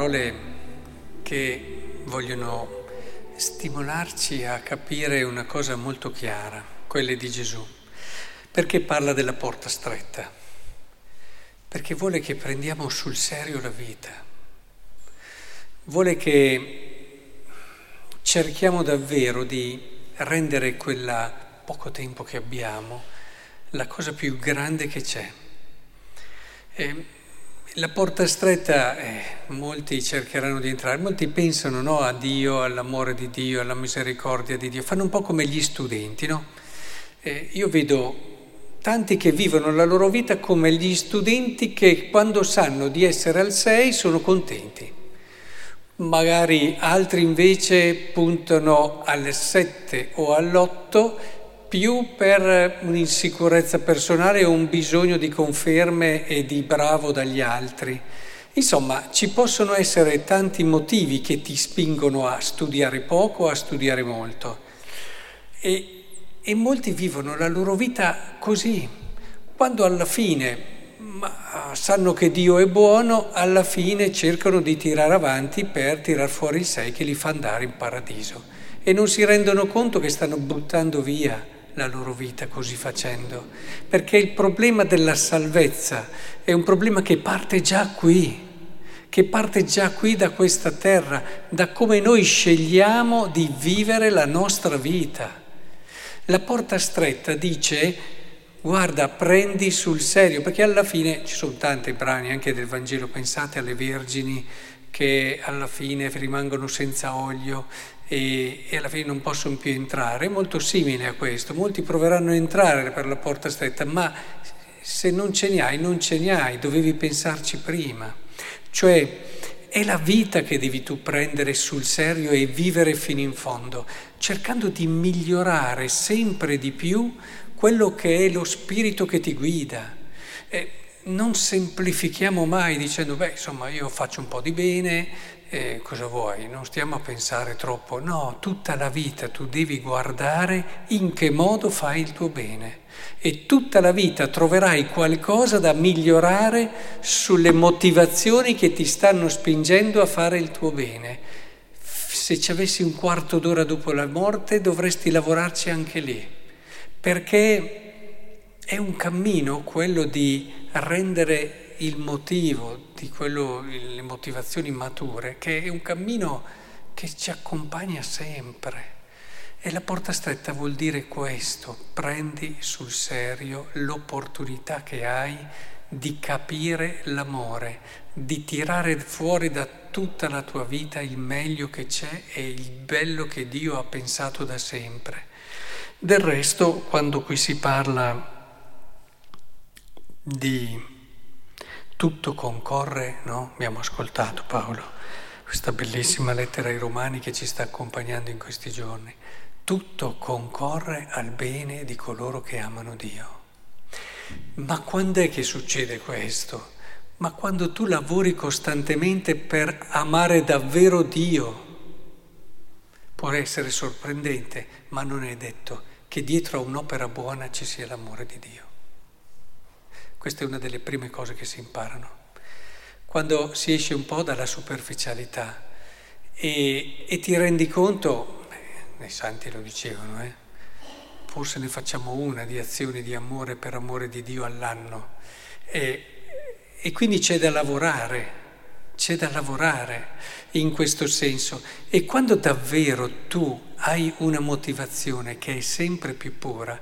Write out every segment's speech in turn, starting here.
parole che vogliono stimolarci a capire una cosa molto chiara, quelle di Gesù. Perché parla della porta stretta? Perché vuole che prendiamo sul serio la vita. Vuole che cerchiamo davvero di rendere quella poco tempo che abbiamo la cosa più grande che c'è. E la porta stretta, eh, molti cercheranno di entrare, molti pensano no, a Dio, all'amore di Dio, alla misericordia di Dio, fanno un po' come gli studenti, no? Eh, io vedo tanti che vivono la loro vita come gli studenti che quando sanno di essere al 6 sono contenti. Magari altri invece puntano al 7 o all'8 più per un'insicurezza personale o un bisogno di conferme e di bravo dagli altri. Insomma, ci possono essere tanti motivi che ti spingono a studiare poco a studiare molto. E, e molti vivono la loro vita così. Quando alla fine sanno che Dio è buono, alla fine cercano di tirare avanti per tirar fuori il sei che li fa andare in paradiso. E non si rendono conto che stanno buttando via la loro vita così facendo, perché il problema della salvezza è un problema che parte già qui, che parte già qui da questa terra, da come noi scegliamo di vivere la nostra vita. La porta stretta dice guarda, prendi sul serio, perché alla fine ci sono tanti brani anche del Vangelo, pensate alle vergini che alla fine rimangono senza olio e, e, alla fine non possono più entrare, è molto simile a questo. Molti proveranno a entrare per la porta stretta, ma se non ce ne hai, non ce ne hai, dovevi pensarci prima. Cioè è la vita che devi tu prendere sul serio e vivere fino in fondo, cercando di migliorare sempre di più quello che è lo spirito che ti guida. Eh, non semplifichiamo mai dicendo, beh, insomma, io faccio un po' di bene, eh, cosa vuoi? Non stiamo a pensare troppo. No, tutta la vita tu devi guardare in che modo fai il tuo bene e tutta la vita troverai qualcosa da migliorare sulle motivazioni che ti stanno spingendo a fare il tuo bene. Se ci avessi un quarto d'ora dopo la morte dovresti lavorarci anche lì, perché è un cammino quello di rendere il motivo di quello, le motivazioni mature, che è un cammino che ci accompagna sempre. E la porta stretta vuol dire questo, prendi sul serio l'opportunità che hai di capire l'amore, di tirare fuori da tutta la tua vita il meglio che c'è e il bello che Dio ha pensato da sempre. Del resto, quando qui si parla di tutto concorre, no? Abbiamo ascoltato Paolo, questa bellissima lettera ai Romani che ci sta accompagnando in questi giorni. Tutto concorre al bene di coloro che amano Dio. Ma quando è che succede questo? Ma quando tu lavori costantemente per amare davvero Dio. Può essere sorprendente, ma non è detto che dietro a un'opera buona ci sia l'amore di Dio. Questa è una delle prime cose che si imparano. Quando si esce un po' dalla superficialità e, e ti rendi conto, beh, i santi lo dicevano, eh, forse ne facciamo una di azioni di amore per amore di Dio all'anno. E, e quindi c'è da lavorare, c'è da lavorare in questo senso. E quando davvero tu hai una motivazione che è sempre più pura,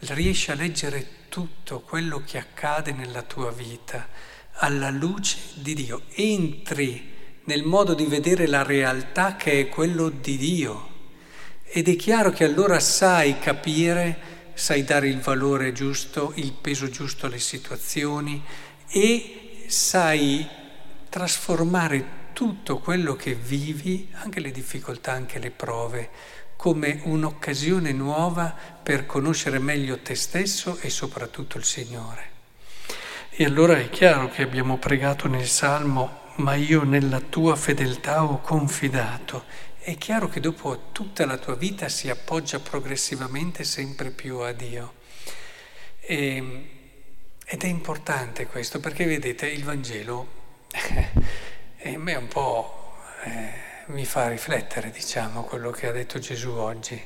riesci a leggere tutto quello che accade nella tua vita alla luce di Dio. Entri nel modo di vedere la realtà che è quello di Dio. Ed è chiaro che allora sai capire, sai dare il valore giusto, il peso giusto alle situazioni e sai trasformare tutto quello che vivi, anche le difficoltà, anche le prove, come un'occasione nuova per conoscere meglio te stesso e soprattutto il Signore. E allora è chiaro che abbiamo pregato nel Salmo, ma io nella tua fedeltà ho confidato. È chiaro che dopo tutta la tua vita si appoggia progressivamente sempre più a Dio. E, ed è importante questo perché vedete il Vangelo è me un po' eh, mi fa riflettere, diciamo, quello che ha detto Gesù oggi.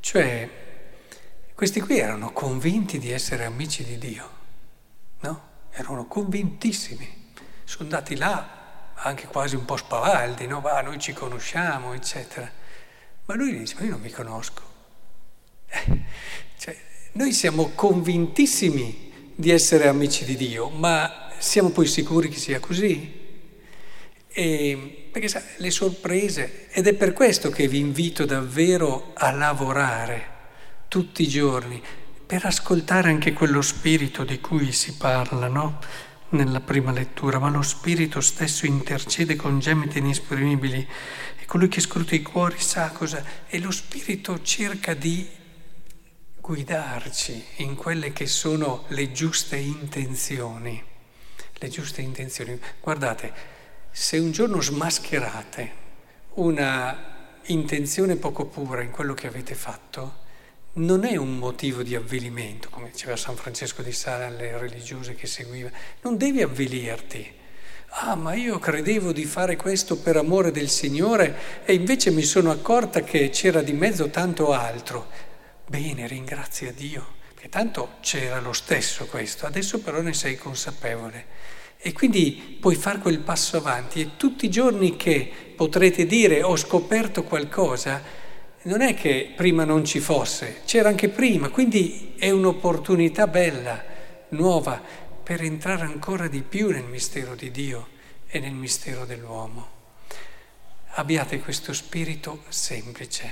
Cioè, questi qui erano convinti di essere amici di Dio, no? Erano convintissimi. Sono andati là anche quasi un po' spavaldi, no? Va, noi ci conosciamo, eccetera. Ma lui dice, ma io non vi conosco. Eh, cioè, noi siamo convintissimi di essere amici di Dio, ma siamo poi sicuri che sia così? E, perché sa, le sorprese, ed è per questo che vi invito davvero a lavorare tutti i giorni, per ascoltare anche quello spirito di cui si parla, no? Nella prima lettura, ma lo spirito stesso intercede con gemiti inesprimibili e colui che scruta i cuori sa cosa, e lo spirito cerca di guidarci in quelle che sono le giuste intenzioni. Le giuste intenzioni. Guardate, se un giorno smascherate una intenzione poco pura in quello che avete fatto, non è un motivo di avvilimento, come diceva San Francesco di Sala alle religiose che seguiva. Non devi avvilirti. Ah, ma io credevo di fare questo per amore del Signore e invece mi sono accorta che c'era di mezzo tanto altro. Bene, ringrazia Dio, perché tanto c'era lo stesso questo, adesso però ne sei consapevole. E quindi puoi fare quel passo avanti. E tutti i giorni che potrete dire ho scoperto qualcosa, non è che prima non ci fosse, c'era anche prima, quindi è un'opportunità bella, nuova, per entrare ancora di più nel mistero di Dio e nel mistero dell'uomo. Abbiate questo spirito semplice,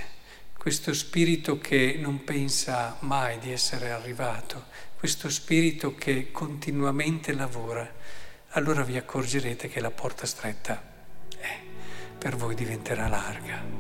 questo spirito che non pensa mai di essere arrivato, questo spirito che continuamente lavora allora vi accorgerete che la porta stretta eh, per voi diventerà larga.